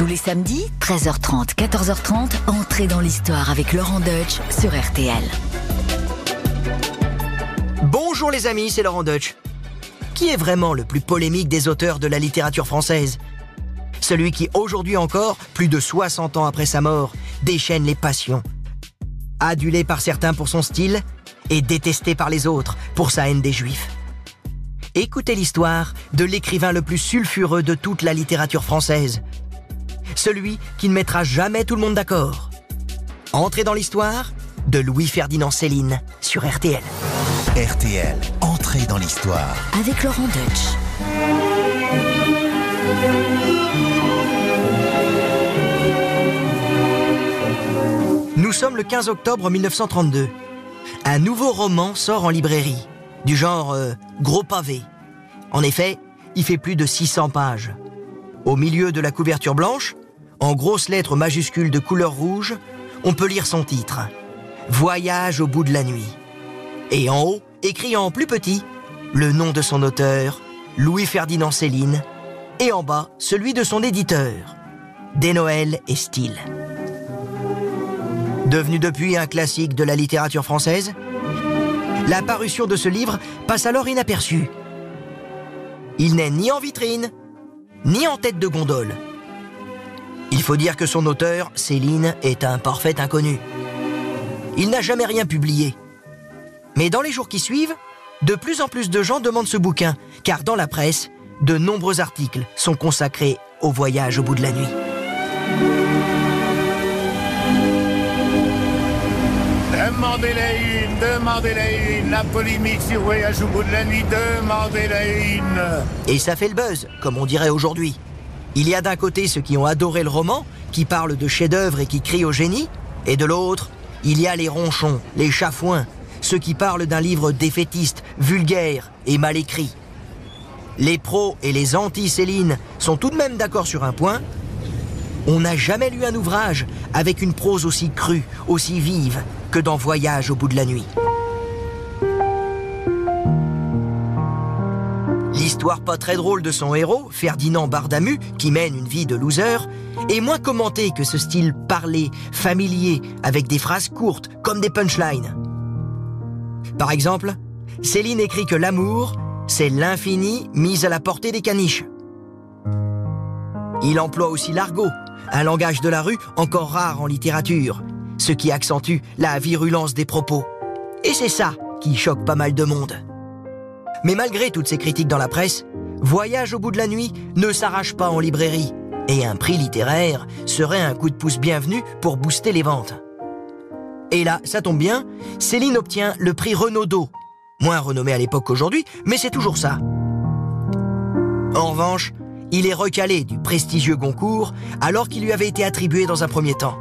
Tous les samedis, 13h30, 14h30, entrez dans l'histoire avec Laurent Deutsch sur RTL. Bonjour les amis, c'est Laurent Deutsch. Qui est vraiment le plus polémique des auteurs de la littérature française? Celui qui, aujourd'hui encore, plus de 60 ans après sa mort, déchaîne les passions. Adulé par certains pour son style et détesté par les autres pour sa haine des juifs. Écoutez l'histoire de l'écrivain le plus sulfureux de toute la littérature française. Celui qui ne mettra jamais tout le monde d'accord. Entrez dans l'histoire de Louis-Ferdinand Céline sur RTL. RTL, entrée dans l'histoire. Avec Laurent Deutsch. Nous sommes le 15 octobre 1932. Un nouveau roman sort en librairie, du genre euh, gros pavé. En effet, il fait plus de 600 pages. Au milieu de la couverture blanche, en grosses lettres majuscules de couleur rouge, on peut lire son titre. Voyage au bout de la nuit. Et en haut, écrit en plus petit, le nom de son auteur, Louis-Ferdinand Céline, et en bas, celui de son éditeur, Desnoël et Style. Devenu depuis un classique de la littérature française, la parution de ce livre passe alors inaperçue. Il n'est ni en vitrine, ni en tête de gondole. Il faut dire que son auteur, Céline, est un parfait inconnu. Il n'a jamais rien publié. Mais dans les jours qui suivent, de plus en plus de gens demandent ce bouquin, car dans la presse, de nombreux articles sont consacrés au voyage au bout de la nuit. Demandez-la une, demandez-la une, la polémique sur voyage au bout de la nuit, demandez-la une. Et ça fait le buzz, comme on dirait aujourd'hui. Il y a d'un côté ceux qui ont adoré le roman, qui parlent de chef-d'œuvre et qui crient au génie, et de l'autre, il y a les ronchons, les chafouins, ceux qui parlent d'un livre défaitiste, vulgaire et mal écrit. Les pros et les anti-Céline sont tout de même d'accord sur un point. On n'a jamais lu un ouvrage avec une prose aussi crue, aussi vive que dans Voyage au bout de la nuit. L'histoire pas très drôle de son héros, Ferdinand Bardamu, qui mène une vie de loser, est moins commentée que ce style parlé, familier, avec des phrases courtes, comme des punchlines. Par exemple, Céline écrit que l'amour, c'est l'infini mis à la portée des caniches. Il emploie aussi l'argot, un langage de la rue encore rare en littérature, ce qui accentue la virulence des propos. Et c'est ça qui choque pas mal de monde. Mais malgré toutes ces critiques dans la presse, Voyage au bout de la nuit ne s'arrache pas en librairie, et un prix littéraire serait un coup de pouce bienvenu pour booster les ventes. Et là, ça tombe bien, Céline obtient le prix Renaudot, moins renommé à l'époque qu'aujourd'hui, mais c'est toujours ça. En revanche, il est recalé du prestigieux Goncourt alors qu'il lui avait été attribué dans un premier temps.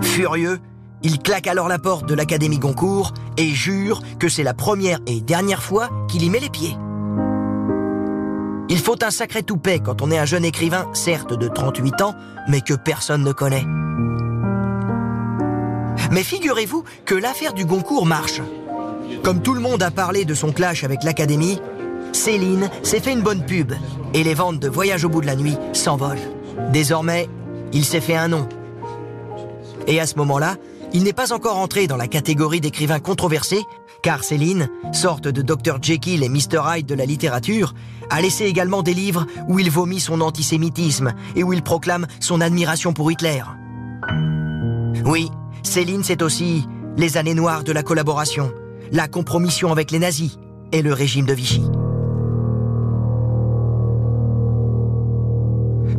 Furieux, il claque alors la porte de l'Académie Goncourt et jure que c'est la première et dernière fois qu'il y met les pieds. Il faut un sacré toupet quand on est un jeune écrivain, certes de 38 ans, mais que personne ne connaît. Mais figurez-vous que l'affaire du Goncourt marche. Comme tout le monde a parlé de son clash avec l'Académie, Céline s'est fait une bonne pub et les ventes de Voyage au bout de la nuit s'envolent. Désormais, il s'est fait un nom. Et à ce moment-là, il n'est pas encore entré dans la catégorie d'écrivains controversés, car Céline, sorte de Dr Jekyll et Mr Hyde de la littérature, a laissé également des livres où il vomit son antisémitisme et où il proclame son admiration pour Hitler. Oui, Céline, c'est aussi les années noires de la collaboration, la compromission avec les nazis et le régime de Vichy.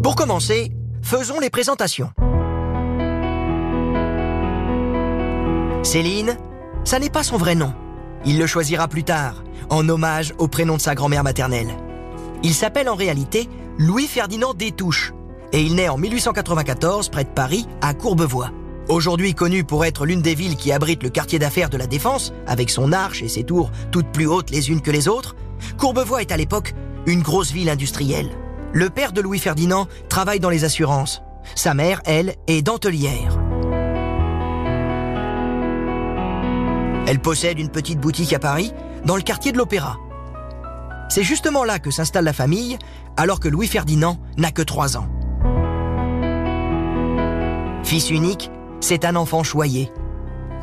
Pour commencer, faisons les présentations. Céline, ça n'est pas son vrai nom. Il le choisira plus tard, en hommage au prénom de sa grand-mère maternelle. Il s'appelle en réalité Louis-Ferdinand Détouche, et il naît en 1894 près de Paris, à Courbevoie. Aujourd'hui connu pour être l'une des villes qui abrite le quartier d'affaires de la Défense, avec son arche et ses tours toutes plus hautes les unes que les autres, Courbevoie est à l'époque une grosse ville industrielle. Le père de Louis-Ferdinand travaille dans les assurances. Sa mère, elle, est dentelière. Elle possède une petite boutique à Paris, dans le quartier de l'Opéra. C'est justement là que s'installe la famille, alors que Louis-Ferdinand n'a que 3 ans. Fils unique, c'est un enfant choyé.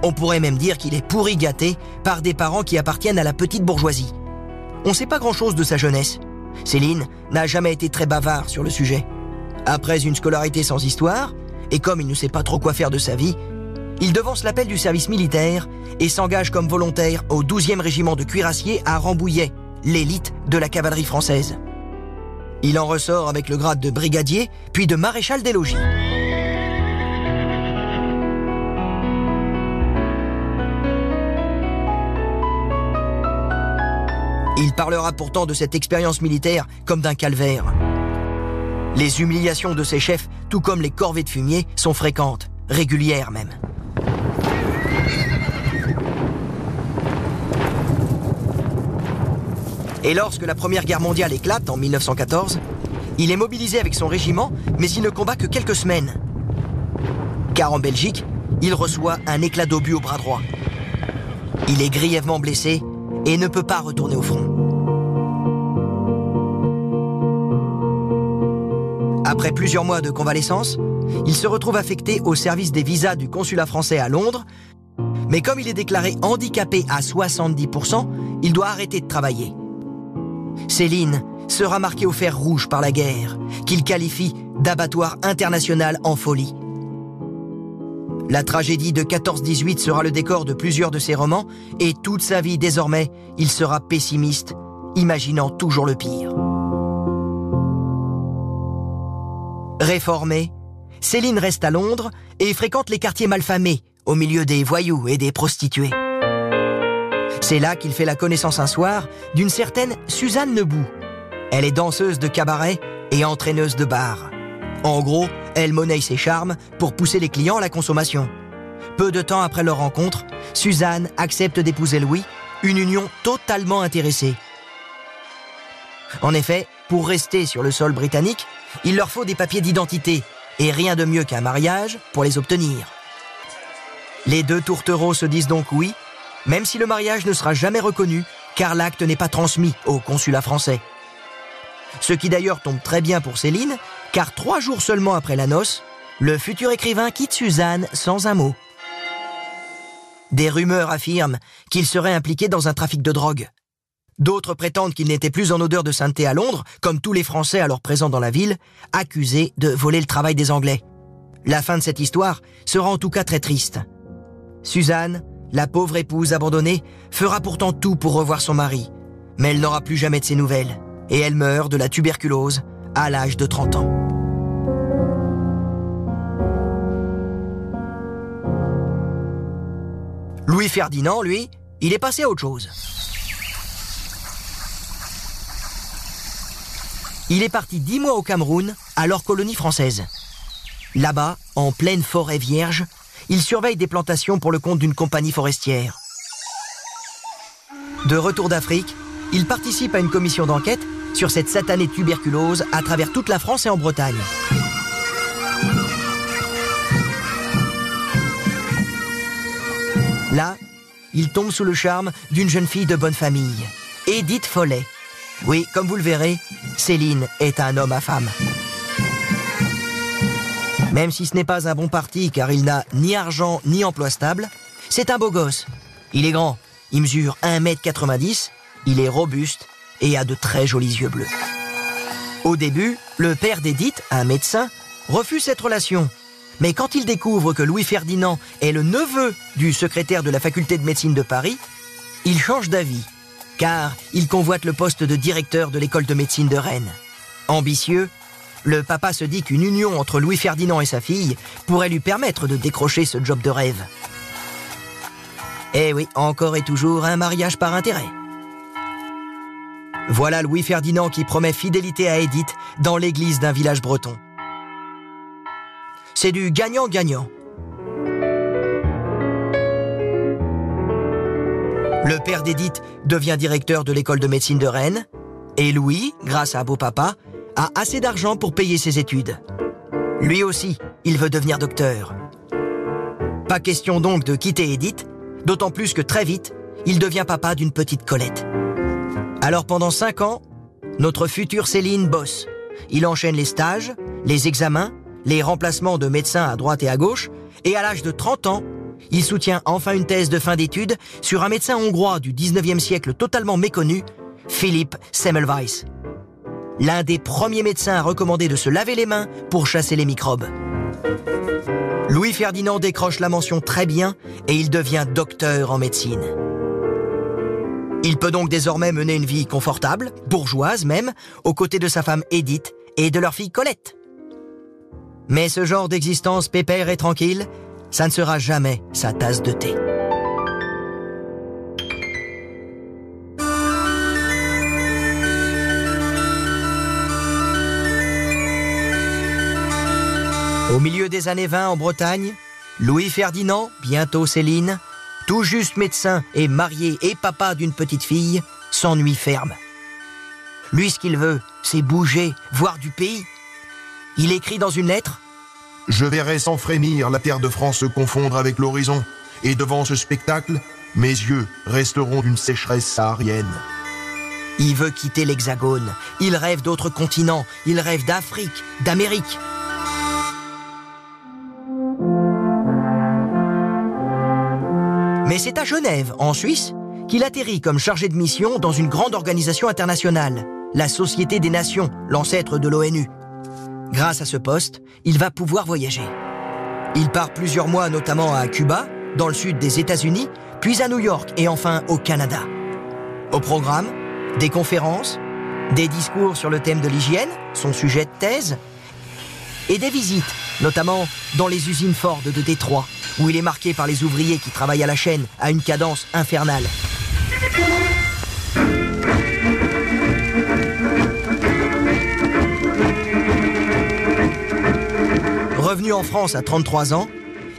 On pourrait même dire qu'il est pourri gâté par des parents qui appartiennent à la petite bourgeoisie. On ne sait pas grand-chose de sa jeunesse. Céline n'a jamais été très bavard sur le sujet. Après une scolarité sans histoire, et comme il ne sait pas trop quoi faire de sa vie, il devance l'appel du service militaire et s'engage comme volontaire au 12e régiment de cuirassiers à Rambouillet, l'élite de la cavalerie française. Il en ressort avec le grade de brigadier, puis de maréchal des logis. Il parlera pourtant de cette expérience militaire comme d'un calvaire. Les humiliations de ses chefs, tout comme les corvées de fumier, sont fréquentes, régulières même. Et lorsque la Première Guerre mondiale éclate en 1914, il est mobilisé avec son régiment, mais il ne combat que quelques semaines. Car en Belgique, il reçoit un éclat d'obus au bras droit. Il est grièvement blessé et ne peut pas retourner au front. Après plusieurs mois de convalescence, il se retrouve affecté au service des visas du consulat français à Londres, mais comme il est déclaré handicapé à 70%, il doit arrêter de travailler. Céline sera marquée au fer rouge par la guerre, qu'il qualifie d'abattoir international en folie. La tragédie de 14-18 sera le décor de plusieurs de ses romans, et toute sa vie désormais, il sera pessimiste, imaginant toujours le pire. Réformée, Céline reste à Londres et fréquente les quartiers malfamés, au milieu des voyous et des prostituées. C'est là qu'il fait la connaissance un soir d'une certaine Suzanne Nebout. Elle est danseuse de cabaret et entraîneuse de bar. En gros, elle monnaie ses charmes pour pousser les clients à la consommation. Peu de temps après leur rencontre, Suzanne accepte d'épouser Louis, une union totalement intéressée. En effet, pour rester sur le sol britannique, il leur faut des papiers d'identité, et rien de mieux qu'un mariage pour les obtenir. Les deux tourtereaux se disent donc oui, même si le mariage ne sera jamais reconnu, car l'acte n'est pas transmis au consulat français. Ce qui d'ailleurs tombe très bien pour Céline, car trois jours seulement après la noce, le futur écrivain quitte Suzanne sans un mot. Des rumeurs affirment qu'il serait impliqué dans un trafic de drogue. D'autres prétendent qu'il n'était plus en odeur de sainteté à Londres, comme tous les Français alors présents dans la ville, accusés de voler le travail des Anglais. La fin de cette histoire sera en tout cas très triste. Suzanne, la pauvre épouse abandonnée, fera pourtant tout pour revoir son mari, mais elle n'aura plus jamais de ses nouvelles, et elle meurt de la tuberculose à l'âge de 30 ans. Louis Ferdinand, lui, il est passé à autre chose. Il est parti dix mois au Cameroun, alors colonie française. Là-bas, en pleine forêt vierge, il surveille des plantations pour le compte d'une compagnie forestière. De retour d'Afrique, il participe à une commission d'enquête sur cette satanée tuberculose à travers toute la France et en Bretagne. Là, il tombe sous le charme d'une jeune fille de bonne famille, Edith Follet. Oui, comme vous le verrez, Céline est un homme à femme. Même si ce n'est pas un bon parti car il n'a ni argent ni emploi stable, c'est un beau gosse. Il est grand, il mesure 1m90, il est robuste et a de très jolis yeux bleus. Au début, le père d'Edith, un médecin, refuse cette relation. Mais quand il découvre que Louis Ferdinand est le neveu du secrétaire de la faculté de médecine de Paris, il change d'avis, car il convoite le poste de directeur de l'école de médecine de Rennes. Ambitieux, le papa se dit qu'une union entre Louis Ferdinand et sa fille pourrait lui permettre de décrocher ce job de rêve. Eh oui, encore et toujours un mariage par intérêt. Voilà Louis Ferdinand qui promet fidélité à Édith dans l'église d'un village breton. C'est du gagnant-gagnant. Le père d'Édith devient directeur de l'école de médecine de Rennes et Louis, grâce à Beau Papa, a assez d'argent pour payer ses études. Lui aussi, il veut devenir docteur. Pas question donc de quitter Edith, d'autant plus que très vite, il devient papa d'une petite Colette. Alors pendant 5 ans, notre futur Céline bosse. Il enchaîne les stages, les examens, les remplacements de médecins à droite et à gauche, et à l'âge de 30 ans, il soutient enfin une thèse de fin d'études sur un médecin hongrois du 19e siècle totalement méconnu, Philippe Semmelweis. L'un des premiers médecins à recommander de se laver les mains pour chasser les microbes. Louis Ferdinand décroche la mention très bien et il devient docteur en médecine. Il peut donc désormais mener une vie confortable, bourgeoise même, aux côtés de sa femme Edith et de leur fille Colette. Mais ce genre d'existence pépère et tranquille, ça ne sera jamais sa tasse de thé. Au milieu des années 20 en Bretagne, Louis Ferdinand, bientôt Céline, tout juste médecin et marié et papa d'une petite fille, s'ennuie ferme. Lui, ce qu'il veut, c'est bouger, voir du pays. Il écrit dans une lettre Je verrai sans frémir la terre de France se confondre avec l'horizon, et devant ce spectacle, mes yeux resteront d'une sécheresse saharienne. Il veut quitter l'Hexagone, il rêve d'autres continents, il rêve d'Afrique, d'Amérique. Mais c'est à Genève, en Suisse, qu'il atterrit comme chargé de mission dans une grande organisation internationale, la Société des Nations, l'ancêtre de l'ONU. Grâce à ce poste, il va pouvoir voyager. Il part plusieurs mois notamment à Cuba, dans le sud des États-Unis, puis à New York et enfin au Canada. Au programme, des conférences, des discours sur le thème de l'hygiène, son sujet de thèse, et des visites, notamment dans les usines Ford de Détroit, où il est marqué par les ouvriers qui travaillent à la chaîne à une cadence infernale. Revenu en France à 33 ans,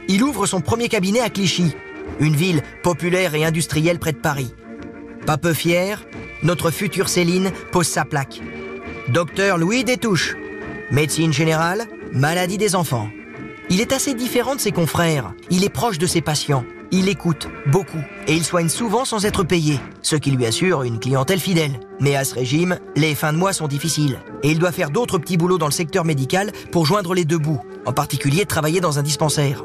il ouvre son premier cabinet à Clichy, une ville populaire et industrielle près de Paris. Pas peu fier, notre future Céline pose sa plaque. Docteur Louis Détouche, médecine générale, maladie des enfants. Il est assez différent de ses confrères. Il est proche de ses patients. Il écoute beaucoup et il soigne souvent sans être payé, ce qui lui assure une clientèle fidèle. Mais à ce régime, les fins de mois sont difficiles et il doit faire d'autres petits boulots dans le secteur médical pour joindre les deux bouts, en particulier travailler dans un dispensaire.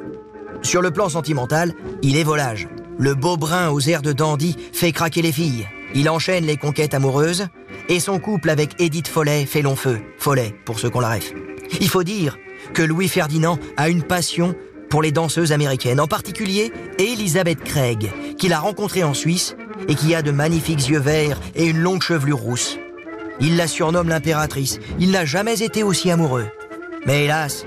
Sur le plan sentimental, il est volage. Le beau brun aux airs de dandy fait craquer les filles. Il enchaîne les conquêtes amoureuses et son couple avec Edith Follet fait long feu. Follet, pour ceux qu'on la rêve. Il faut dire que Louis Ferdinand a une passion pour les danseuses américaines, en particulier Elizabeth Craig, qu'il a rencontrée en Suisse et qui a de magnifiques yeux verts et une longue chevelure rousse. Il la surnomme l'impératrice. Il n'a jamais été aussi amoureux. Mais hélas,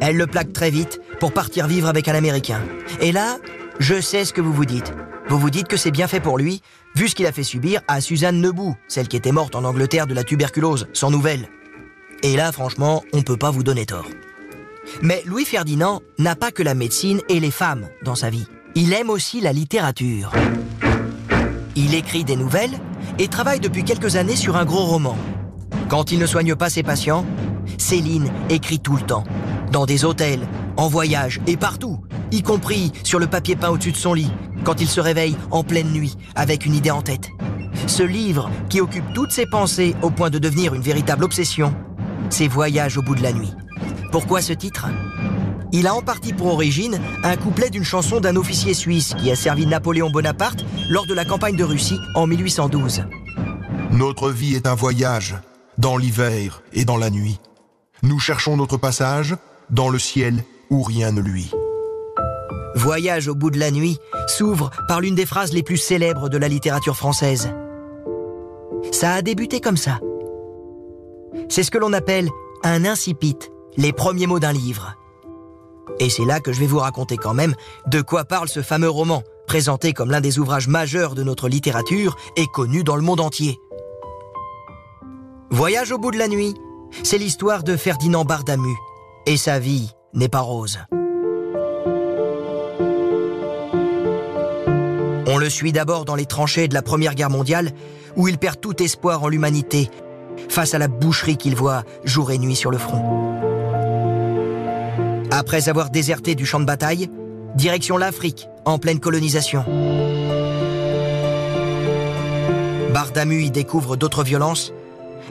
elle le plaque très vite pour partir vivre avec un Américain. Et là, je sais ce que vous vous dites. Vous vous dites que c'est bien fait pour lui, vu ce qu'il a fait subir à Suzanne Nebout, celle qui était morte en Angleterre de la tuberculose, sans nouvelles. Et là, franchement, on peut pas vous donner tort. Mais Louis Ferdinand n'a pas que la médecine et les femmes dans sa vie. Il aime aussi la littérature. Il écrit des nouvelles et travaille depuis quelques années sur un gros roman. Quand il ne soigne pas ses patients, Céline écrit tout le temps. Dans des hôtels, en voyage et partout, y compris sur le papier peint au-dessus de son lit, quand il se réveille en pleine nuit avec une idée en tête. Ce livre, qui occupe toutes ses pensées au point de devenir une véritable obsession, c'est Voyage au bout de la nuit. Pourquoi ce titre? Il a en partie pour origine un couplet d'une chanson d'un officier suisse qui a servi Napoléon Bonaparte lors de la campagne de Russie en 1812. Notre vie est un voyage, dans l'hiver et dans la nuit. Nous cherchons notre passage dans le ciel où rien ne luit. Voyage au bout de la nuit s'ouvre par l'une des phrases les plus célèbres de la littérature française. Ça a débuté comme ça. C'est ce que l'on appelle un incipit, les premiers mots d'un livre. Et c'est là que je vais vous raconter quand même de quoi parle ce fameux roman, présenté comme l'un des ouvrages majeurs de notre littérature et connu dans le monde entier. Voyage au bout de la nuit, c'est l'histoire de Ferdinand Bardamu, et sa vie n'est pas rose. On le suit d'abord dans les tranchées de la Première Guerre mondiale, où il perd tout espoir en l'humanité, face à la boucherie qu'il voit jour et nuit sur le front. Après avoir déserté du champ de bataille, direction l'Afrique, en pleine colonisation. Bardamu y découvre d'autres violences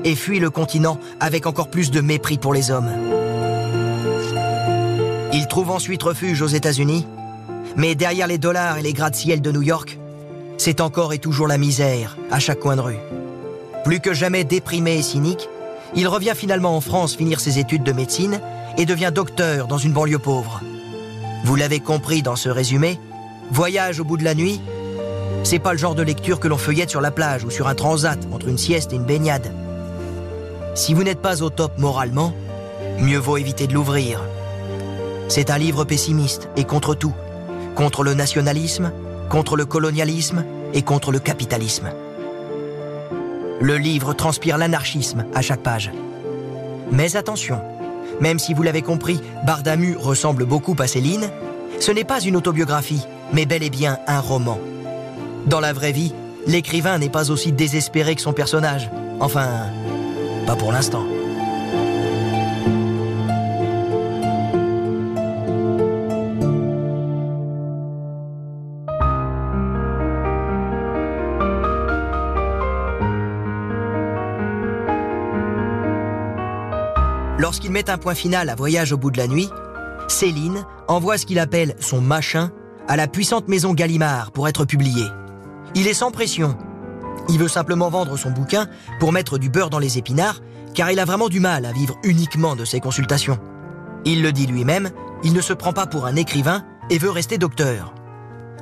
et fuit le continent avec encore plus de mépris pour les hommes. Il trouve ensuite refuge aux États-Unis, mais derrière les dollars et les gratte-ciel de New York, c'est encore et toujours la misère à chaque coin de rue. Plus que jamais déprimé et cynique, il revient finalement en France finir ses études de médecine et devient docteur dans une banlieue pauvre. Vous l'avez compris dans ce résumé, Voyage au bout de la nuit, c'est pas le genre de lecture que l'on feuillette sur la plage ou sur un transat entre une sieste et une baignade. Si vous n'êtes pas au top moralement, mieux vaut éviter de l'ouvrir. C'est un livre pessimiste et contre tout. Contre le nationalisme, contre le colonialisme et contre le capitalisme. Le livre transpire l'anarchisme à chaque page. Mais attention, même si vous l'avez compris, Bardamu ressemble beaucoup à Céline, ce n'est pas une autobiographie, mais bel et bien un roman. Dans la vraie vie, l'écrivain n'est pas aussi désespéré que son personnage. Enfin, pas pour l'instant. Lorsqu'il met un point final à Voyage au bout de la nuit, Céline envoie ce qu'il appelle son machin à la puissante maison Gallimard pour être publié. Il est sans pression. Il veut simplement vendre son bouquin pour mettre du beurre dans les épinards, car il a vraiment du mal à vivre uniquement de ses consultations. Il le dit lui-même, il ne se prend pas pour un écrivain et veut rester docteur.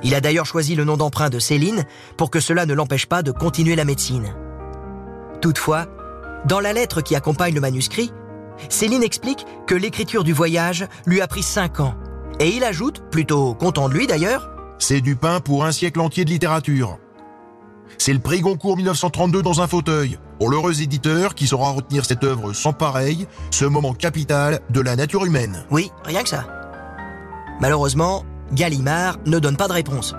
Il a d'ailleurs choisi le nom d'emprunt de Céline pour que cela ne l'empêche pas de continuer la médecine. Toutefois, dans la lettre qui accompagne le manuscrit, Céline explique que l'écriture du voyage lui a pris cinq ans. Et il ajoute, plutôt content de lui d'ailleurs, C'est du pain pour un siècle entier de littérature. C'est le prix Goncourt 1932 dans un fauteuil, pour l'heureux éditeur qui saura retenir cette œuvre sans pareil, ce moment capital de la nature humaine. Oui, rien que ça. Malheureusement, Gallimard ne donne pas de réponse.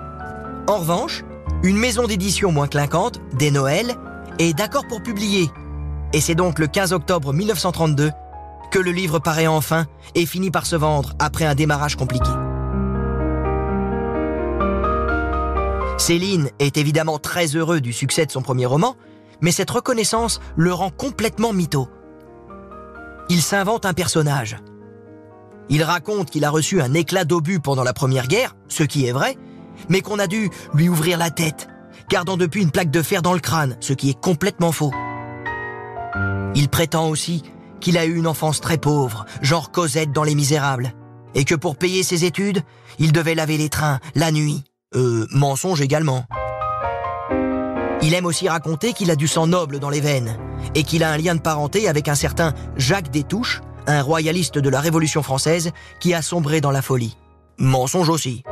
En revanche, une maison d'édition moins clinquante, Des Noëls, est d'accord pour publier. Et c'est donc le 15 octobre 1932 que le livre paraît enfin et finit par se vendre après un démarrage compliqué. Céline est évidemment très heureux du succès de son premier roman, mais cette reconnaissance le rend complètement mytho. Il s'invente un personnage. Il raconte qu'il a reçu un éclat d'obus pendant la Première Guerre, ce qui est vrai, mais qu'on a dû lui ouvrir la tête, gardant depuis une plaque de fer dans le crâne, ce qui est complètement faux. Il prétend aussi qu'il a eu une enfance très pauvre, genre Cosette dans Les Misérables, et que pour payer ses études, il devait laver les trains la nuit. Euh, mensonge également. Il aime aussi raconter qu'il a du sang noble dans les veines, et qu'il a un lien de parenté avec un certain Jacques Destouches, un royaliste de la Révolution française qui a sombré dans la folie. Mensonge aussi.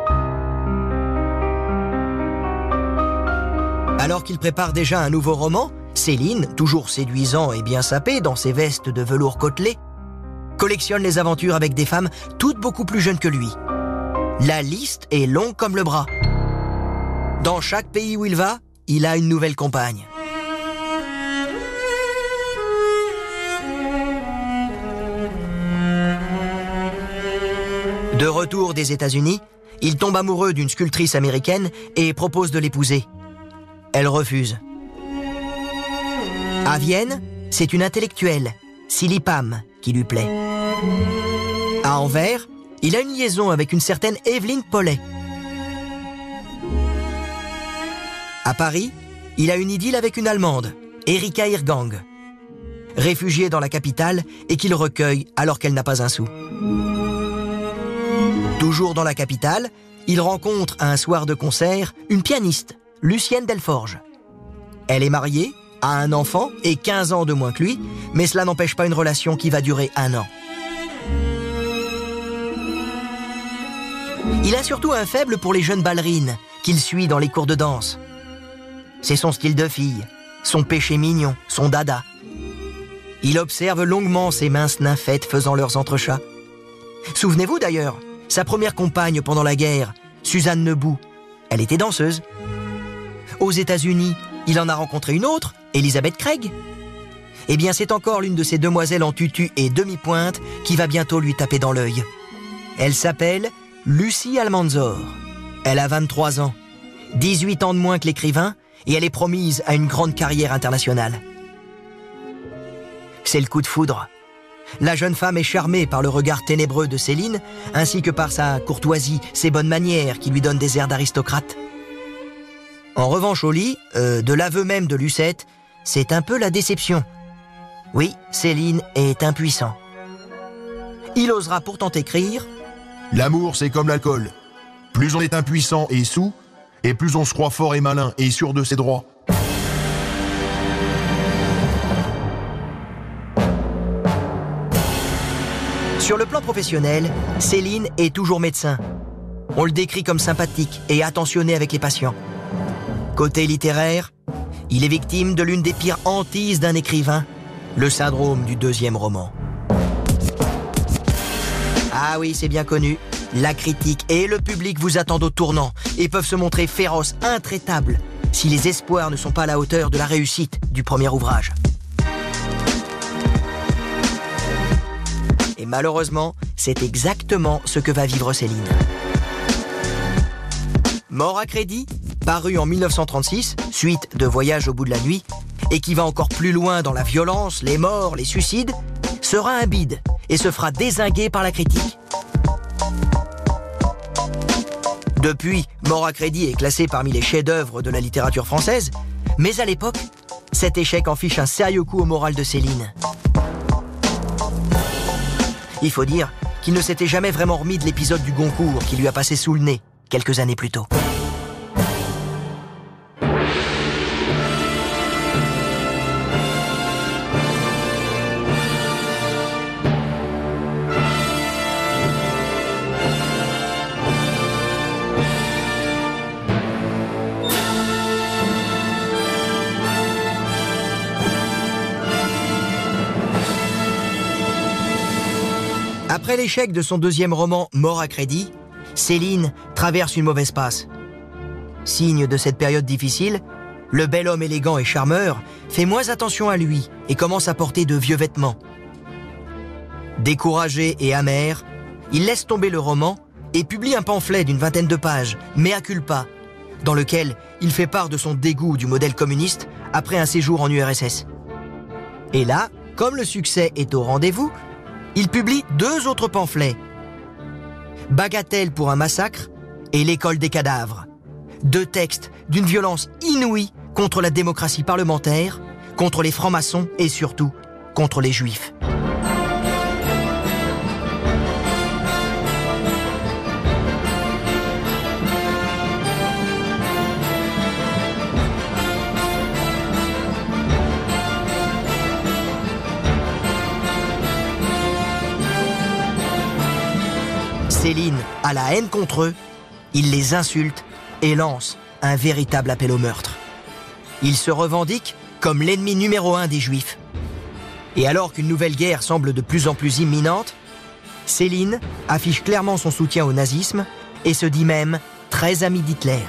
Alors qu'il prépare déjà un nouveau roman, Céline, toujours séduisant et bien sapé dans ses vestes de velours côtelé, collectionne les aventures avec des femmes toutes beaucoup plus jeunes que lui. La liste est longue comme le bras. Dans chaque pays où il va, il a une nouvelle compagne. De retour des États-Unis, il tombe amoureux d'une sculptrice américaine et propose de l'épouser. Elle refuse. À Vienne, c'est une intellectuelle, Silly Pam, qui lui plaît. À Anvers, il a une liaison avec une certaine Evelyn Paulet. À Paris, il a une idylle avec une Allemande, Erika Irgang, réfugiée dans la capitale et qu'il recueille alors qu'elle n'a pas un sou. Toujours dans la capitale, il rencontre à un soir de concert une pianiste, Lucienne Delforge. Elle est mariée, a un enfant et 15 ans de moins que lui, mais cela n'empêche pas une relation qui va durer un an. Il a surtout un faible pour les jeunes ballerines qu'il suit dans les cours de danse. C'est son style de fille, son péché mignon, son dada. Il observe longuement ces minces nymphètes faisant leurs entrechats. Souvenez-vous d'ailleurs, sa première compagne pendant la guerre, Suzanne Nebout, elle était danseuse. Aux États-Unis, il en a rencontré une autre, Elisabeth Craig. Eh bien, c'est encore l'une de ces demoiselles en tutu et demi-pointe qui va bientôt lui taper dans l'œil. Elle s'appelle Lucie Almanzor. Elle a 23 ans, 18 ans de moins que l'écrivain et elle est promise à une grande carrière internationale. C'est le coup de foudre. La jeune femme est charmée par le regard ténébreux de Céline, ainsi que par sa courtoisie, ses bonnes manières qui lui donnent des airs d'aristocrate. En revanche, au lit, euh, de l'aveu même de Lucette, c'est un peu la déception. Oui, Céline est impuissant. Il osera pourtant écrire L'amour, c'est comme l'alcool. Plus on est impuissant et sous, et plus on se croit fort et malin et sûr de ses droits. Sur le plan professionnel, Céline est toujours médecin. On le décrit comme sympathique et attentionné avec les patients. Côté littéraire, il est victime de l'une des pires hantises d'un écrivain, le syndrome du deuxième roman. Ah oui, c'est bien connu. La critique et le public vous attendent au tournant et peuvent se montrer féroces, intraitables, si les espoirs ne sont pas à la hauteur de la réussite du premier ouvrage. Et malheureusement, c'est exactement ce que va vivre Céline. Mort à crédit, paru en 1936, suite de Voyage au bout de la nuit, et qui va encore plus loin dans la violence, les morts, les suicides, sera un bide et se fera désinguer par la critique. Depuis, Mort à crédit est classé parmi les chefs-d'œuvre de la littérature française, mais à l'époque, cet échec en fiche un sérieux coup au moral de Céline. Il faut dire qu'il ne s'était jamais vraiment remis de l'épisode du Goncourt qui lui a passé sous le nez quelques années plus tôt. L'échec de son deuxième roman Mort à crédit, Céline traverse une mauvaise passe. Signe de cette période difficile, le bel homme élégant et charmeur fait moins attention à lui et commence à porter de vieux vêtements. Découragé et amer, il laisse tomber le roman et publie un pamphlet d'une vingtaine de pages, Mea culpa, dans lequel il fait part de son dégoût du modèle communiste après un séjour en URSS. Et là, comme le succès est au rendez-vous, il publie deux autres pamphlets. Bagatelle pour un massacre et L'école des cadavres. Deux textes d'une violence inouïe contre la démocratie parlementaire, contre les francs-maçons et surtout contre les juifs. La haine contre eux, il les insulte et lance un véritable appel au meurtre. Il se revendique comme l'ennemi numéro un des Juifs. Et alors qu'une nouvelle guerre semble de plus en plus imminente, Céline affiche clairement son soutien au nazisme et se dit même très ami d'Hitler.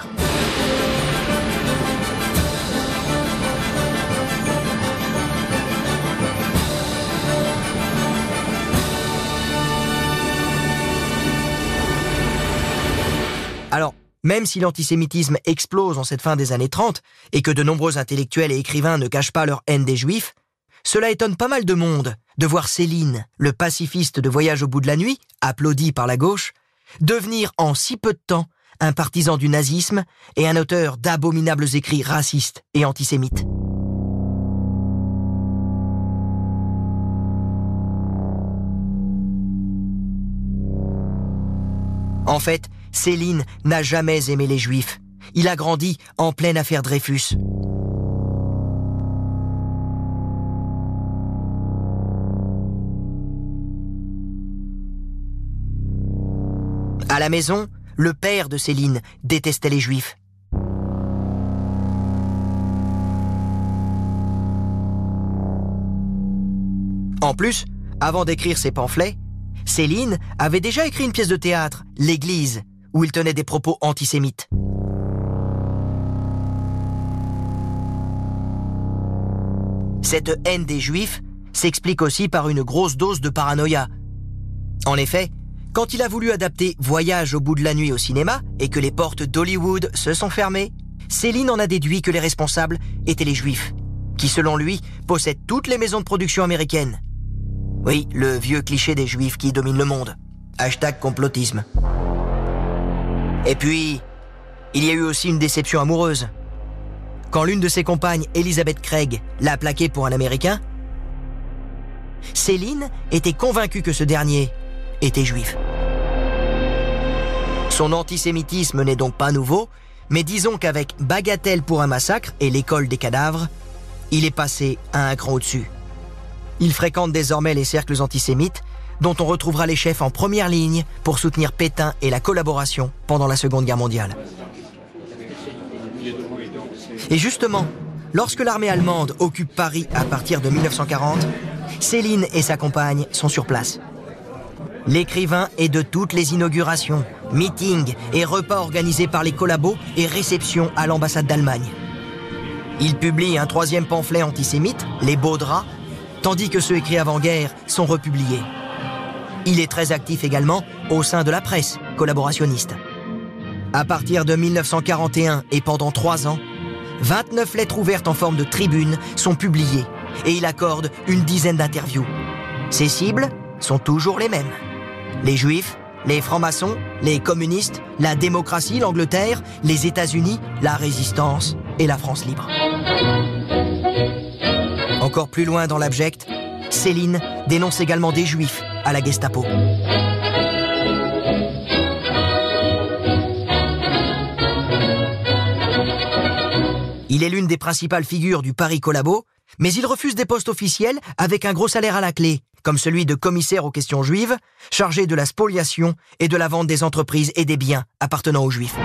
Alors, même si l'antisémitisme explose en cette fin des années 30 et que de nombreux intellectuels et écrivains ne cachent pas leur haine des juifs, cela étonne pas mal de monde de voir Céline, le pacifiste de Voyage au bout de la nuit, applaudi par la gauche, devenir en si peu de temps un partisan du nazisme et un auteur d'abominables écrits racistes et antisémites. En fait, Céline n'a jamais aimé les Juifs. Il a grandi en pleine affaire Dreyfus. À la maison, le père de Céline détestait les Juifs. En plus, avant d'écrire ses pamphlets, Céline avait déjà écrit une pièce de théâtre, L'Église, où il tenait des propos antisémites. Cette haine des Juifs s'explique aussi par une grosse dose de paranoïa. En effet, quand il a voulu adapter Voyage au bout de la nuit au cinéma et que les portes d'Hollywood se sont fermées, Céline en a déduit que les responsables étaient les Juifs, qui selon lui possèdent toutes les maisons de production américaines. Oui, le vieux cliché des Juifs qui dominent le monde. Hashtag complotisme. Et puis, il y a eu aussi une déception amoureuse. Quand l'une de ses compagnes, Elizabeth Craig, l'a plaqué pour un Américain, Céline était convaincue que ce dernier était juif. Son antisémitisme n'est donc pas nouveau, mais disons qu'avec Bagatelle pour un massacre et l'école des cadavres, il est passé à un cran au-dessus. Il fréquente désormais les cercles antisémites, dont on retrouvera les chefs en première ligne pour soutenir Pétain et la collaboration pendant la Seconde Guerre mondiale. Et justement, lorsque l'armée allemande occupe Paris à partir de 1940, Céline et sa compagne sont sur place. L'écrivain est de toutes les inaugurations, meetings et repas organisés par les collabos et réceptions à l'ambassade d'Allemagne. Il publie un troisième pamphlet antisémite, Les Beaux Draps, tandis que ceux écrits avant-guerre sont republiés. Il est très actif également au sein de la presse collaborationniste. À partir de 1941 et pendant trois ans, 29 lettres ouvertes en forme de tribune sont publiées et il accorde une dizaine d'interviews. Ses cibles sont toujours les mêmes. Les juifs, les francs-maçons, les communistes, la démocratie, l'Angleterre, les États-Unis, la résistance et la France libre. Encore plus loin dans l'abject, Céline dénonce également des juifs à la Gestapo. Il est l'une des principales figures du Paris Collabo, mais il refuse des postes officiels avec un gros salaire à la clé, comme celui de commissaire aux questions juives, chargé de la spoliation et de la vente des entreprises et des biens appartenant aux juifs.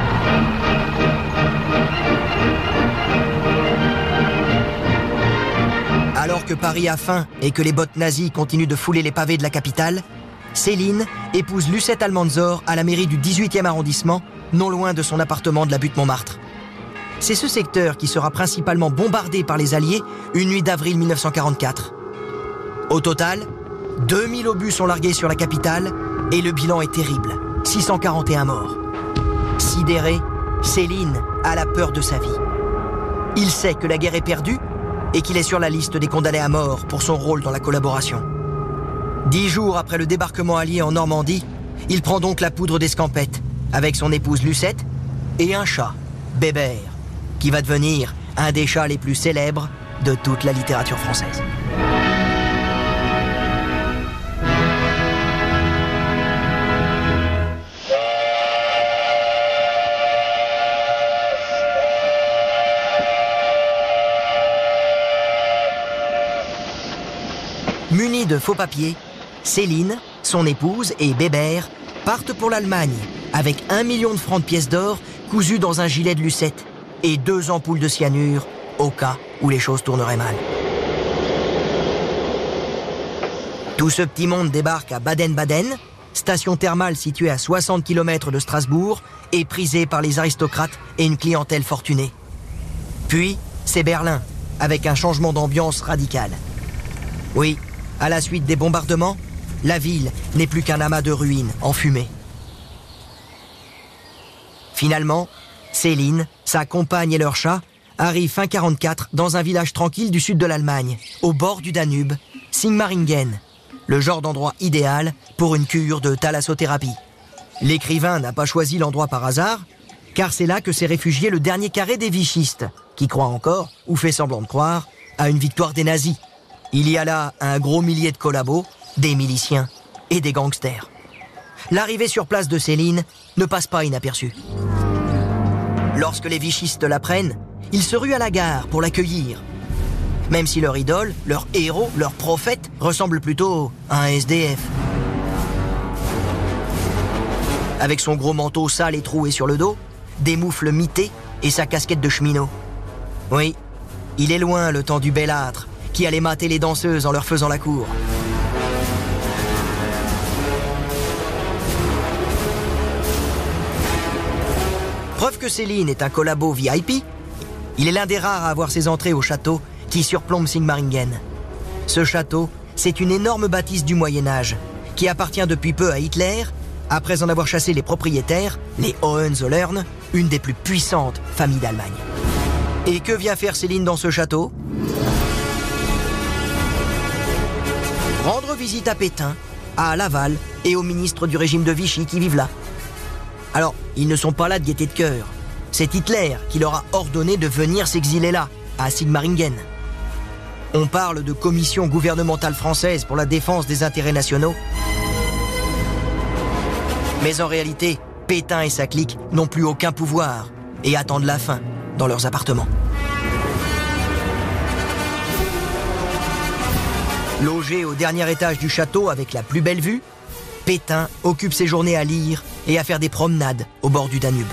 Que Paris a faim et que les bottes nazies continuent de fouler les pavés de la capitale, Céline épouse Lucette Almanzor à la mairie du 18e arrondissement, non loin de son appartement de la butte Montmartre. C'est ce secteur qui sera principalement bombardé par les Alliés une nuit d'avril 1944. Au total, 2000 obus sont largués sur la capitale et le bilan est terrible. 641 morts. Sidéré, Céline a la peur de sa vie. Il sait que la guerre est perdue et qu'il est sur la liste des condamnés à mort pour son rôle dans la collaboration. Dix jours après le débarquement allié en Normandie, il prend donc la poudre d'escampette avec son épouse Lucette et un chat, Bébert, qui va devenir un des chats les plus célèbres de toute la littérature française. Munis de faux papiers, Céline, son épouse et Bébert partent pour l'Allemagne avec un million de francs de pièces d'or cousues dans un gilet de lucette et deux ampoules de cyanure au cas où les choses tourneraient mal. Tout ce petit monde débarque à Baden-Baden, station thermale située à 60 km de Strasbourg et prisée par les aristocrates et une clientèle fortunée. Puis, c'est Berlin, avec un changement d'ambiance radical. Oui, à la suite des bombardements, la ville n'est plus qu'un amas de ruines en fumée. Finalement, Céline, sa compagne et leur chat arrivent fin 44 dans un village tranquille du sud de l'Allemagne, au bord du Danube, Sigmaringen, le genre d'endroit idéal pour une cure de thalassothérapie. L'écrivain n'a pas choisi l'endroit par hasard, car c'est là que s'est réfugié le dernier carré des vichistes, qui croit encore, ou fait semblant de croire, à une victoire des nazis. Il y a là un gros millier de collabos, des miliciens et des gangsters. L'arrivée sur place de Céline ne passe pas inaperçue. Lorsque les vichistes l'apprennent, ils se ruent à la gare pour l'accueillir. Même si leur idole, leur héros, leur prophète ressemble plutôt à un SDF. Avec son gros manteau sale et troué sur le dos, des moufles mités et sa casquette de cheminot. Oui, il est loin le temps du belâtre qui allait mater les danseuses en leur faisant la cour. Preuve que Céline est un collabo VIP, il est l'un des rares à avoir ses entrées au château qui surplombe Sigmaringen. Ce château, c'est une énorme bâtisse du Moyen Âge, qui appartient depuis peu à Hitler, après en avoir chassé les propriétaires, les Hohenzollern, une des plus puissantes familles d'Allemagne. Et que vient faire Céline dans ce château? Visite à Pétain, à Laval et aux ministres du régime de Vichy qui vivent là. Alors, ils ne sont pas là de gaieté de cœur. C'est Hitler qui leur a ordonné de venir s'exiler là, à Sigmaringen. On parle de commission gouvernementale française pour la défense des intérêts nationaux. Mais en réalité, Pétain et sa clique n'ont plus aucun pouvoir et attendent la fin dans leurs appartements. Logé au dernier étage du château avec la plus belle vue, Pétain occupe ses journées à lire et à faire des promenades au bord du Danube.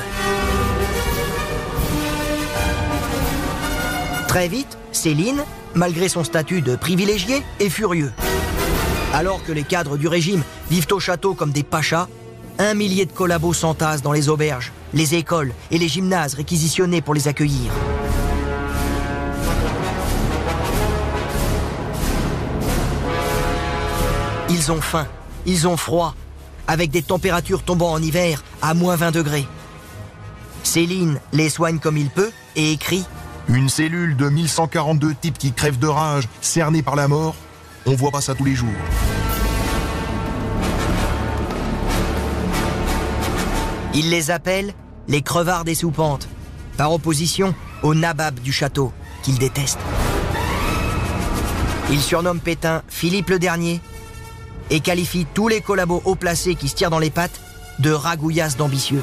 Très vite, Céline, malgré son statut de privilégié, est furieux. Alors que les cadres du régime vivent au château comme des pachas, un millier de collabos s'entassent dans les auberges, les écoles et les gymnases réquisitionnés pour les accueillir. Ils ont faim, ils ont froid, avec des températures tombant en hiver à moins 20 degrés. Céline les soigne comme il peut et écrit Une cellule de 1142 types qui crèvent de rage, cernés par la mort, on voit pas ça tous les jours. Il les appelle les crevards des soupentes, par opposition aux nababs du château, qu'il déteste. Il surnomme Pétain Philippe le Dernier et qualifie tous les collabos haut placés qui se tirent dans les pattes de ragouillasses d'ambitieux.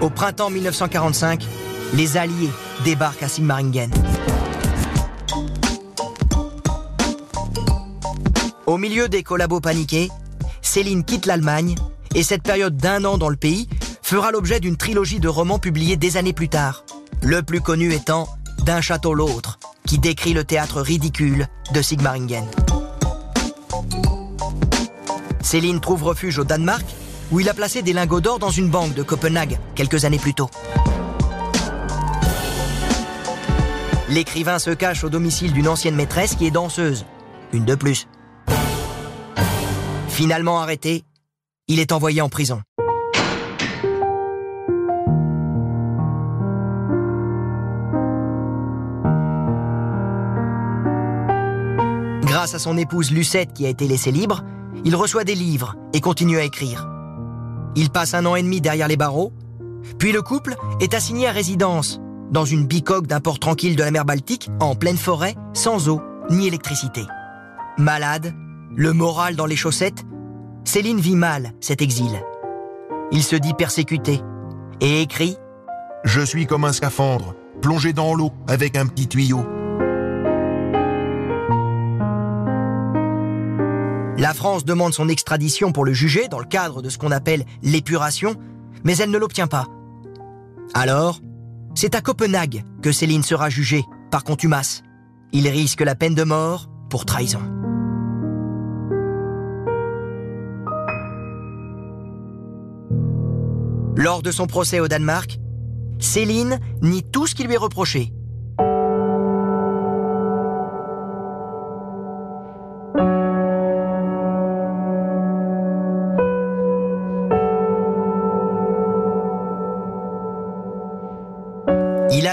Au printemps 1945, les Alliés débarquent à Sigmaringen. Au milieu des collabos paniqués, Céline quitte l'Allemagne et cette période d'un an dans le pays fera l'objet d'une trilogie de romans publiés des années plus tard. Le plus connu étant D'un château l'autre, qui décrit le théâtre ridicule de Sigmaringen. Céline trouve refuge au Danemark, où il a placé des lingots d'or dans une banque de Copenhague quelques années plus tôt. L'écrivain se cache au domicile d'une ancienne maîtresse qui est danseuse. Une de plus. Finalement arrêté, il est envoyé en prison. Grâce à son épouse Lucette qui a été laissée libre, il reçoit des livres et continue à écrire. Il passe un an et demi derrière les barreaux, puis le couple est assigné à résidence dans une bicoque d'un port tranquille de la mer Baltique, en pleine forêt, sans eau ni électricité. Malade, le moral dans les chaussettes, Céline vit mal cet exil. Il se dit persécuté et écrit Je suis comme un scaphandre, plongé dans l'eau avec un petit tuyau. La France demande son extradition pour le juger dans le cadre de ce qu'on appelle l'épuration, mais elle ne l'obtient pas. Alors, c'est à Copenhague que Céline sera jugée par contumace. Il risque la peine de mort pour trahison. Lors de son procès au Danemark, Céline nie tout ce qui lui est reproché.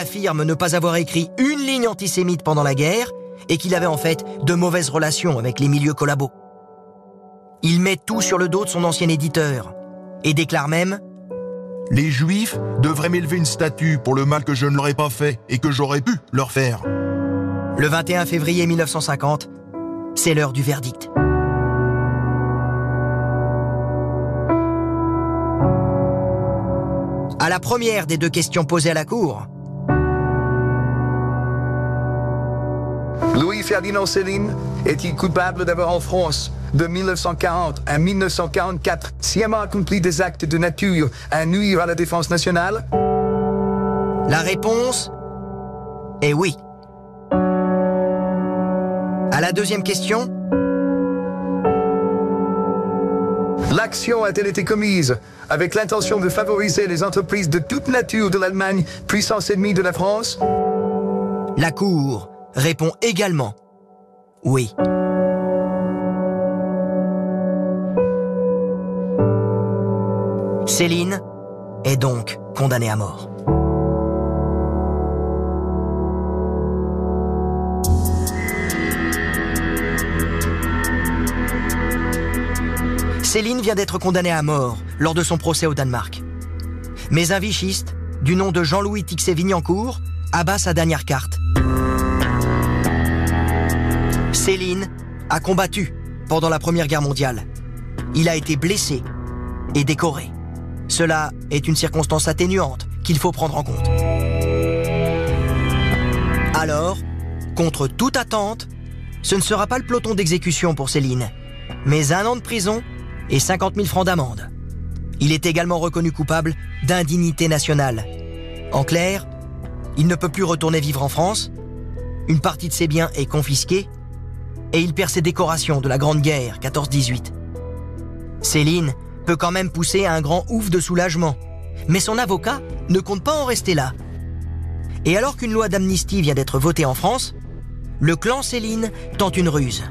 Affirme ne pas avoir écrit une ligne antisémite pendant la guerre et qu'il avait en fait de mauvaises relations avec les milieux collabos. Il met tout sur le dos de son ancien éditeur et déclare même Les Juifs devraient m'élever une statue pour le mal que je ne leur ai pas fait et que j'aurais pu leur faire. Le 21 février 1950, c'est l'heure du verdict. À la première des deux questions posées à la Cour, Louis Ferdinand Céline est-il coupable d'avoir en France, de 1940 à 1944, sciemment accompli des actes de nature à nuire à la défense nationale? La réponse est oui. À la deuxième question, L'action a-t-elle été commise avec l'intention de favoriser les entreprises de toute nature de l'Allemagne, puissance ennemie de la France? La Cour répond également oui. Céline est donc condamné à mort. Céline vient d'être condamnée à mort lors de son procès au Danemark. Mais un vichiste, du nom de Jean-Louis Tixet-Vignancourt, abat sa dernière carte. Céline a combattu pendant la Première Guerre mondiale. Il a été blessé et décoré. Cela est une circonstance atténuante qu'il faut prendre en compte. Alors, contre toute attente, ce ne sera pas le peloton d'exécution pour Céline, mais un an de prison et 50 000 francs d'amende. Il est également reconnu coupable d'indignité nationale. En clair, il ne peut plus retourner vivre en France, une partie de ses biens est confisquée, et il perd ses décorations de la Grande Guerre 14-18. Céline peut quand même pousser à un grand ouf de soulagement, mais son avocat ne compte pas en rester là. Et alors qu'une loi d'amnistie vient d'être votée en France, le clan Céline tente une ruse.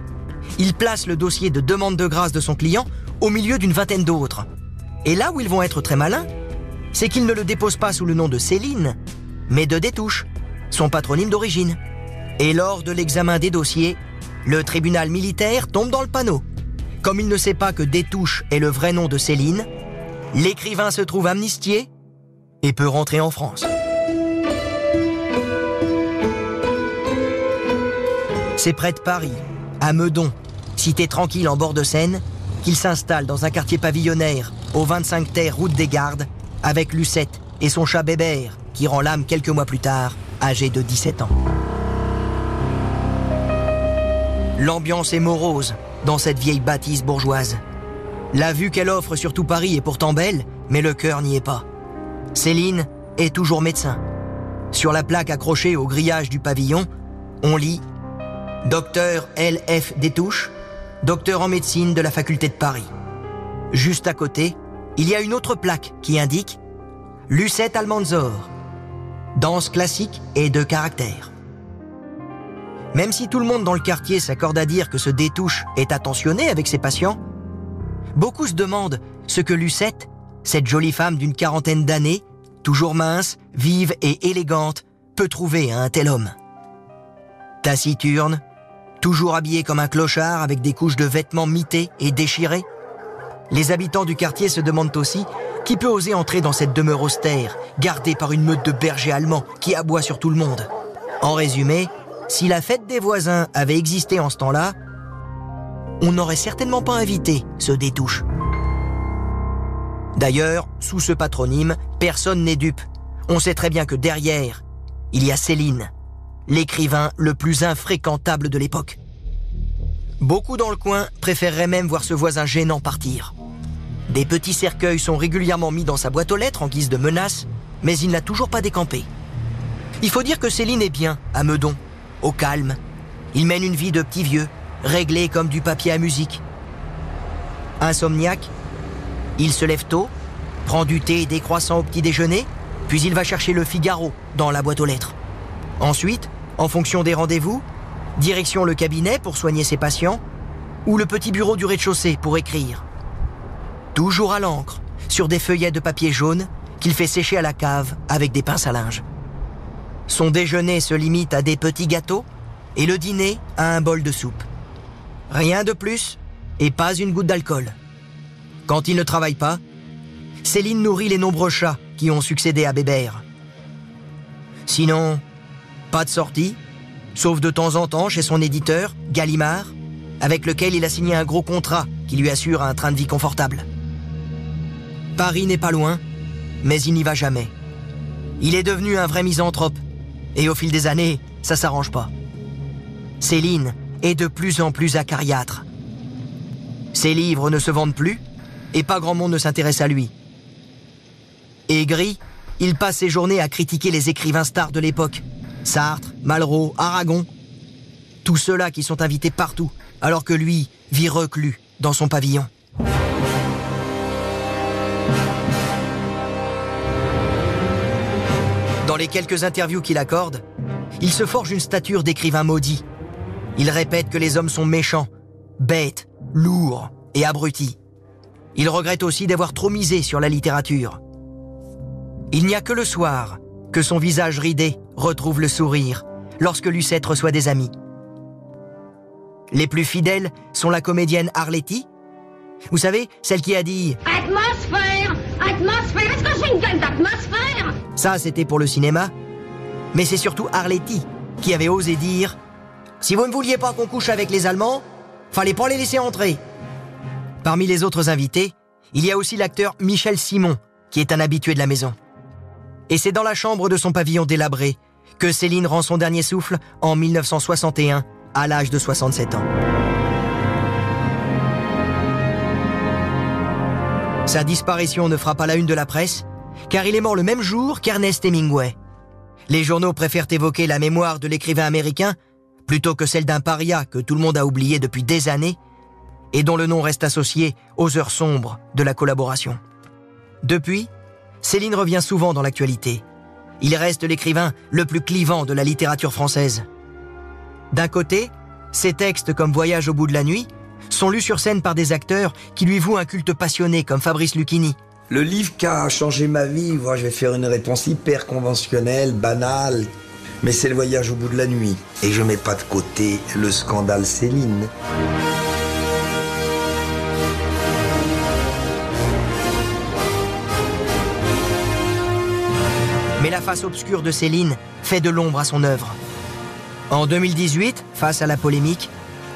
Il place le dossier de demande de grâce de son client au milieu d'une vingtaine d'autres. Et là où ils vont être très malins, c'est qu'ils ne le déposent pas sous le nom de Céline, mais de Détouche, son patronyme d'origine. Et lors de l'examen des dossiers, le tribunal militaire tombe dans le panneau. Comme il ne sait pas que Détouche est le vrai nom de Céline, l'écrivain se trouve amnistié et peut rentrer en France. C'est près de Paris, à Meudon, cité tranquille en bord de Seine, qu'il s'installe dans un quartier pavillonnaire, au 25 terre route des Gardes, avec Lucette et son chat Bébert, qui rend l'âme quelques mois plus tard, âgé de 17 ans. L'ambiance est morose dans cette vieille bâtisse bourgeoise. La vue qu'elle offre sur tout Paris est pourtant belle, mais le cœur n'y est pas. Céline est toujours médecin. Sur la plaque accrochée au grillage du pavillon, on lit Docteur L.F. Détouche, docteur en médecine de la faculté de Paris. Juste à côté, il y a une autre plaque qui indique Lucette Almanzor, danse classique et de caractère. Même si tout le monde dans le quartier s'accorde à dire que ce détouche est attentionné avec ses patients, beaucoup se demandent ce que Lucette, cette jolie femme d'une quarantaine d'années, toujours mince, vive et élégante, peut trouver à un tel homme. Taciturne, toujours habillé comme un clochard avec des couches de vêtements mités et déchirés. Les habitants du quartier se demandent aussi qui peut oser entrer dans cette demeure austère, gardée par une meute de bergers allemands qui aboient sur tout le monde. En résumé, si la fête des voisins avait existé en ce temps-là, on n'aurait certainement pas invité ce détouche. D'ailleurs, sous ce patronyme, personne n'est dupe. On sait très bien que derrière, il y a Céline, l'écrivain le plus infréquentable de l'époque. Beaucoup dans le coin préféreraient même voir ce voisin gênant partir. Des petits cercueils sont régulièrement mis dans sa boîte aux lettres en guise de menace, mais il n'a toujours pas décampé. Il faut dire que Céline est bien à Meudon, au calme. Il mène une vie de petit vieux, réglé comme du papier à musique. Insomniaque, il se lève tôt, prend du thé décroissant au petit déjeuner, puis il va chercher le Figaro dans la boîte aux lettres. Ensuite, en fonction des rendez-vous, direction le cabinet pour soigner ses patients, ou le petit bureau du rez-de-chaussée pour écrire. Toujours à l'encre, sur des feuillets de papier jaune qu'il fait sécher à la cave avec des pinces à linge. Son déjeuner se limite à des petits gâteaux et le dîner à un bol de soupe. Rien de plus et pas une goutte d'alcool. Quand il ne travaille pas, Céline nourrit les nombreux chats qui ont succédé à Bébert. Sinon, pas de sortie, sauf de temps en temps chez son éditeur, Gallimard, avec lequel il a signé un gros contrat qui lui assure un train de vie confortable. Paris n'est pas loin, mais il n'y va jamais. Il est devenu un vrai misanthrope, et au fil des années, ça s'arrange pas. Céline est de plus en plus acariâtre. Ses livres ne se vendent plus, et pas grand monde ne s'intéresse à lui. Aigri, il passe ses journées à critiquer les écrivains stars de l'époque, Sartre, Malraux, Aragon. Tous ceux-là qui sont invités partout, alors que lui vit reclus dans son pavillon. Les quelques interviews qu'il accorde, il se forge une stature d'écrivain maudit. Il répète que les hommes sont méchants, bêtes, lourds et abrutis. Il regrette aussi d'avoir trop misé sur la littérature. Il n'y a que le soir que son visage ridé retrouve le sourire lorsque Lucette reçoit des amis. Les plus fidèles sont la comédienne Arletty. Vous savez, celle qui a dit Atmosphère Atmosphère Est-ce que j'ai une gueule d'atmosphère? Ça, c'était pour le cinéma. Mais c'est surtout Arletty qui avait osé dire Si vous ne vouliez pas qu'on couche avec les Allemands, fallait pas les laisser entrer. Parmi les autres invités, il y a aussi l'acteur Michel Simon, qui est un habitué de la maison. Et c'est dans la chambre de son pavillon délabré que Céline rend son dernier souffle en 1961, à l'âge de 67 ans. Sa disparition ne fera pas la une de la presse, car il est mort le même jour qu'Ernest Hemingway. Les journaux préfèrent évoquer la mémoire de l'écrivain américain plutôt que celle d'un paria que tout le monde a oublié depuis des années et dont le nom reste associé aux heures sombres de la collaboration. Depuis, Céline revient souvent dans l'actualité. Il reste l'écrivain le plus clivant de la littérature française. D'un côté, ses textes comme Voyage au bout de la nuit sont lus sur scène par des acteurs qui lui vouent un culte passionné comme Fabrice Lucchini. Le livre qui a changé ma vie, moi je vais faire une réponse hyper conventionnelle, banale, mais c'est le voyage au bout de la nuit. Et je mets pas de côté le scandale Céline. Mais la face obscure de Céline fait de l'ombre à son œuvre. En 2018, face à la polémique,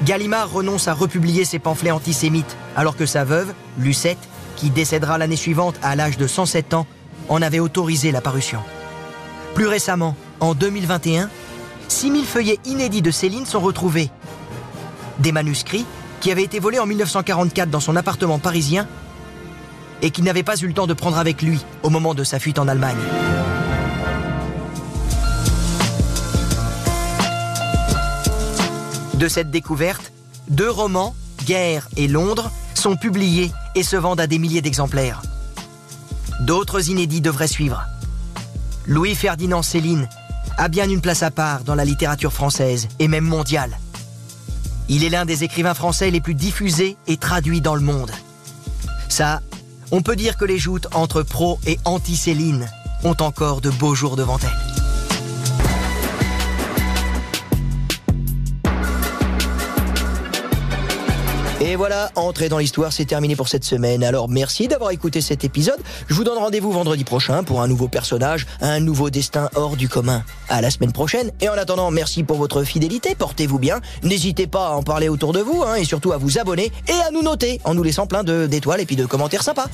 Gallimard renonce à republier ses pamphlets antisémites, alors que sa veuve, Lucette, qui décédera l'année suivante à l'âge de 107 ans, en avait autorisé la parution. Plus récemment, en 2021, 6000 feuillets inédits de Céline sont retrouvés. Des manuscrits qui avaient été volés en 1944 dans son appartement parisien et qu'il n'avait pas eu le temps de prendre avec lui au moment de sa fuite en Allemagne. De cette découverte, deux romans, Guerre et Londres, sont publiés et se vendent à des milliers d'exemplaires. D'autres inédits devraient suivre. Louis-Ferdinand Céline a bien une place à part dans la littérature française et même mondiale. Il est l'un des écrivains français les plus diffusés et traduits dans le monde. Ça, on peut dire que les joutes entre pro et anti-Céline ont encore de beaux jours devant elles. Et voilà, entrer dans l'histoire, c'est terminé pour cette semaine. Alors merci d'avoir écouté cet épisode. Je vous donne rendez-vous vendredi prochain pour un nouveau personnage, un nouveau destin hors du commun. À la semaine prochaine. Et en attendant, merci pour votre fidélité. Portez-vous bien. N'hésitez pas à en parler autour de vous hein, et surtout à vous abonner et à nous noter en nous laissant plein d'étoiles et puis de commentaires sympas.